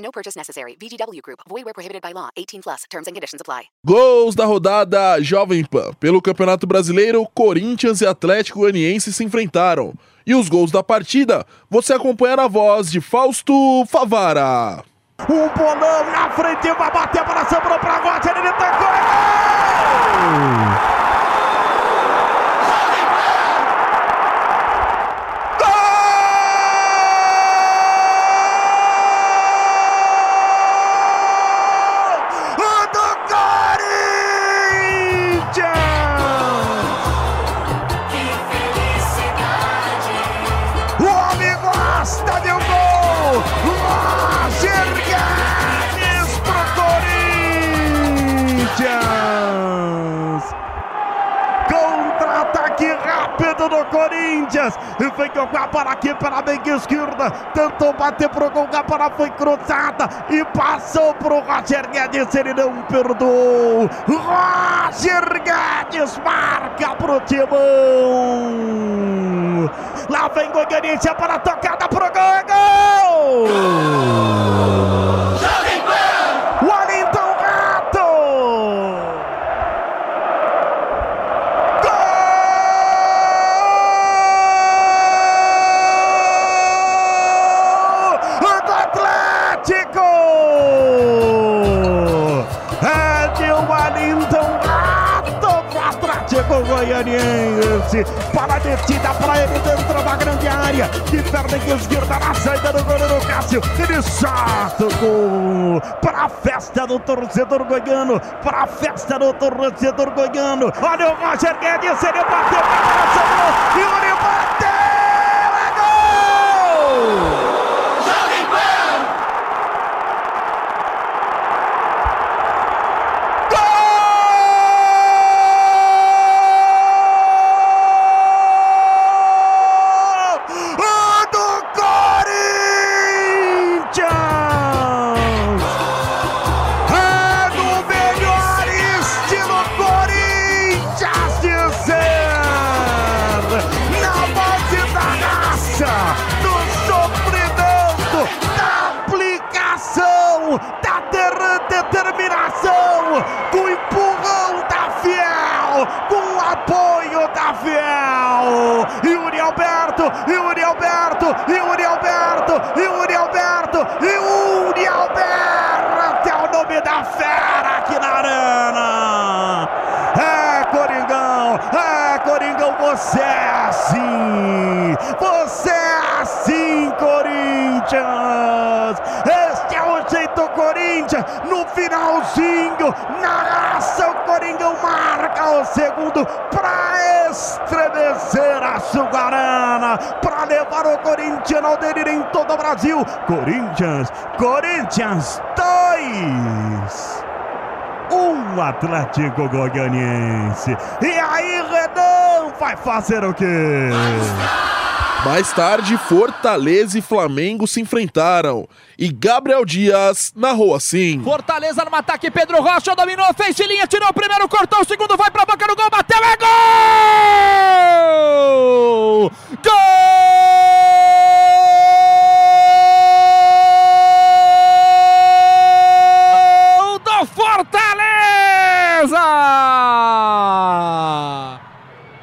No purchase necessary. VGW Group. Void where prohibited by law. 18 plus. Terms and conditions apply. Gols da rodada Jovem Pan. Pelo Campeonato Brasileiro, Corinthians e Atlético Goianiense se enfrentaram. E os gols da partida, você acompanha na voz de Fausto Favara. Um bolão na frente, vai bater para sobrou para Roger, ele tocou. É gol! Do Corinthians. E vem jogar para aqui pela meia esquerda. Tentou bater pro gol, a bola foi cruzada e passou pro Roger Guedes. Ele não perdoou. Roger Guedes marca pro Timão. Lá vem Goianiense para a tocada pro gol. Gol! Goianiense. Para a metida para ele dentro da grande área. De perna esquerda na saída do goleiro Cássio. Ele solta o gol para a festa do torcedor goiano. Para a festa do torcedor goiano. Olha o Roger Guedes, ele bateu para o sobrou. E ele bateu! Fiel. Yuri Alberto, Yuri Alberto, Yuri Alberto, Yuri Alberto, Yuri Alberto é o nome da fera aqui na arena. É Coringão, é Coringão, você é assim, você é assim, Corinthians. Este é o jeito Corinthians, no finalzinho, na segundo para estremecer a Sugarana, para levar o Corinthians ao delírio em todo o Brasil. Corinthians, Corinthians 2 um Atlético Goianiense. E aí, Renan vai fazer o quê? Mais tarde, Fortaleza e Flamengo se enfrentaram. E Gabriel Dias narrou assim. Fortaleza no ataque, Pedro Rocha dominou, fez de linha, tirou o primeiro, cortou o segundo, vai pra boca do gol, bateu, é gol! Gol do Fortaleza!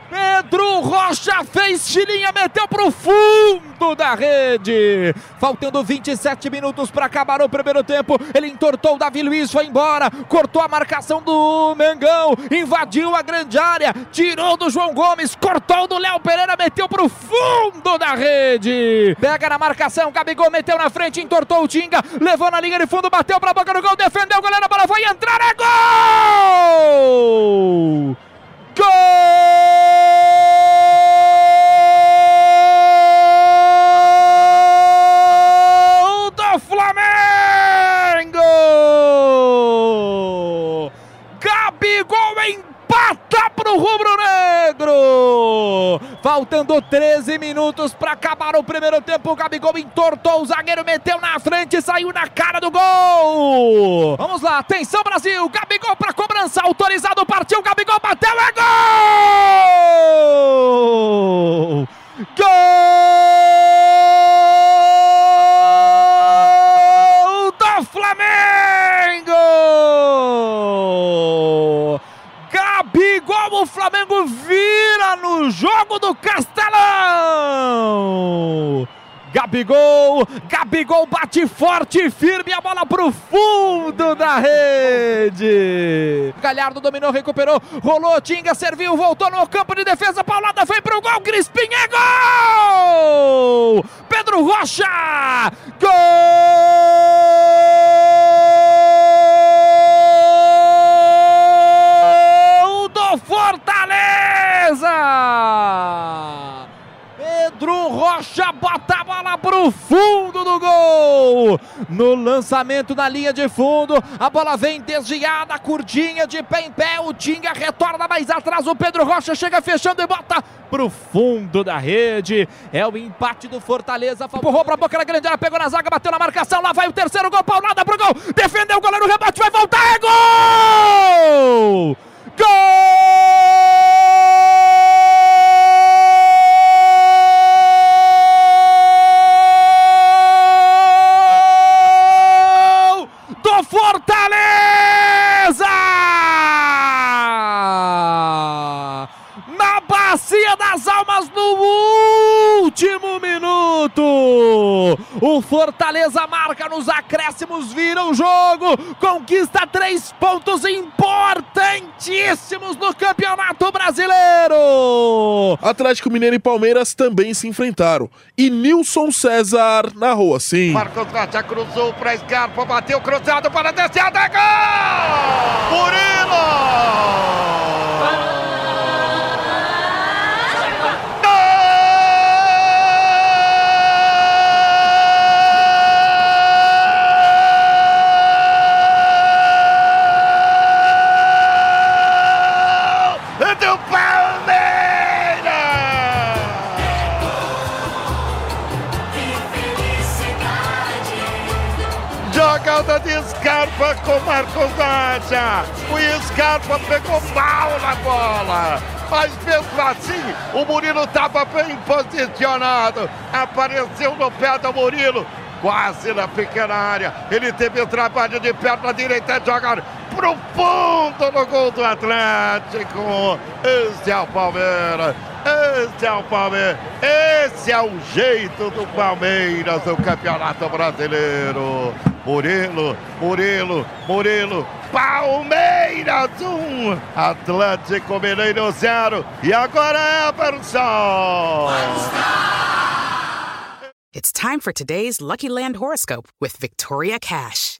Pedro Rocha fez tirinha, meteu pro fundo da rede. Faltando 27 minutos para acabar o primeiro tempo. Ele entortou o Davi Luiz, foi embora, cortou a marcação do Mengão, invadiu a grande área, tirou do João Gomes, cortou do Léo Pereira, meteu pro fundo da rede. Pega na marcação, Gabigol meteu na frente, entortou o Tinga, levou na linha de fundo, bateu pra boca do gol, defendeu o goleiro, a bola vai entrar, é gol! Gol empata para o Rubro Negro. Faltando 13 minutos para acabar o primeiro tempo, o Gabigol entortou, o zagueiro meteu na frente, saiu na cara do gol. Vamos lá, atenção Brasil, Gabigol para cobrança, autorizado, partiu, Gabigol bateu, é gol! Flamengo vira no jogo do Castelão! Gabigol, Gabigol bate forte firme a bola pro fundo da rede. Galhardo dominou, recuperou, rolou, Tinga serviu, voltou no campo de defesa, Paulada foi pro gol, Crispim é gol! Pedro Rocha, Pedro Rocha bota a bola pro fundo do gol. No lançamento na linha de fundo, a bola vem desviada, curtinha de pé em pé. O Tinga retorna mais atrás. O Pedro Rocha chega fechando e bota pro fundo da rede. É o empate do Fortaleza. Empurrou pra boca da grande área, pegou na zaga, bateu na marcação. Lá vai o terceiro gol, paulada pro gol. Defendeu o goleiro, rebate, vai voltar. É gol! Gol! O Fortaleza marca nos acréscimos, vira o jogo, conquista três pontos importantíssimos no Campeonato Brasileiro. Atlético Mineiro e Palmeiras também se enfrentaram. E Nilson César narrou assim. Marcos Rocha cruzou para Scarpa, bateu cruzado para a descida, é gol! Scarpa com Marcos Rocha. O Scarpa pegou mal na bola. Mas mesmo assim, o Murilo estava bem posicionado. Apareceu no pé do Murilo. Quase na pequena área. Ele teve o trabalho de perna direita. Joga pro fundo no gol do Atlético. Esse é o Palmeiras. Esse é o Palmeiras. Esse é o jeito do Palmeiras no Campeonato Brasileiro. Murilo, Murilo, Murilo. Palmeiras 1, um, Atlético Mineiro 0. E agora Everson. It's time for today's Lucky Land horoscope with Victoria Cash.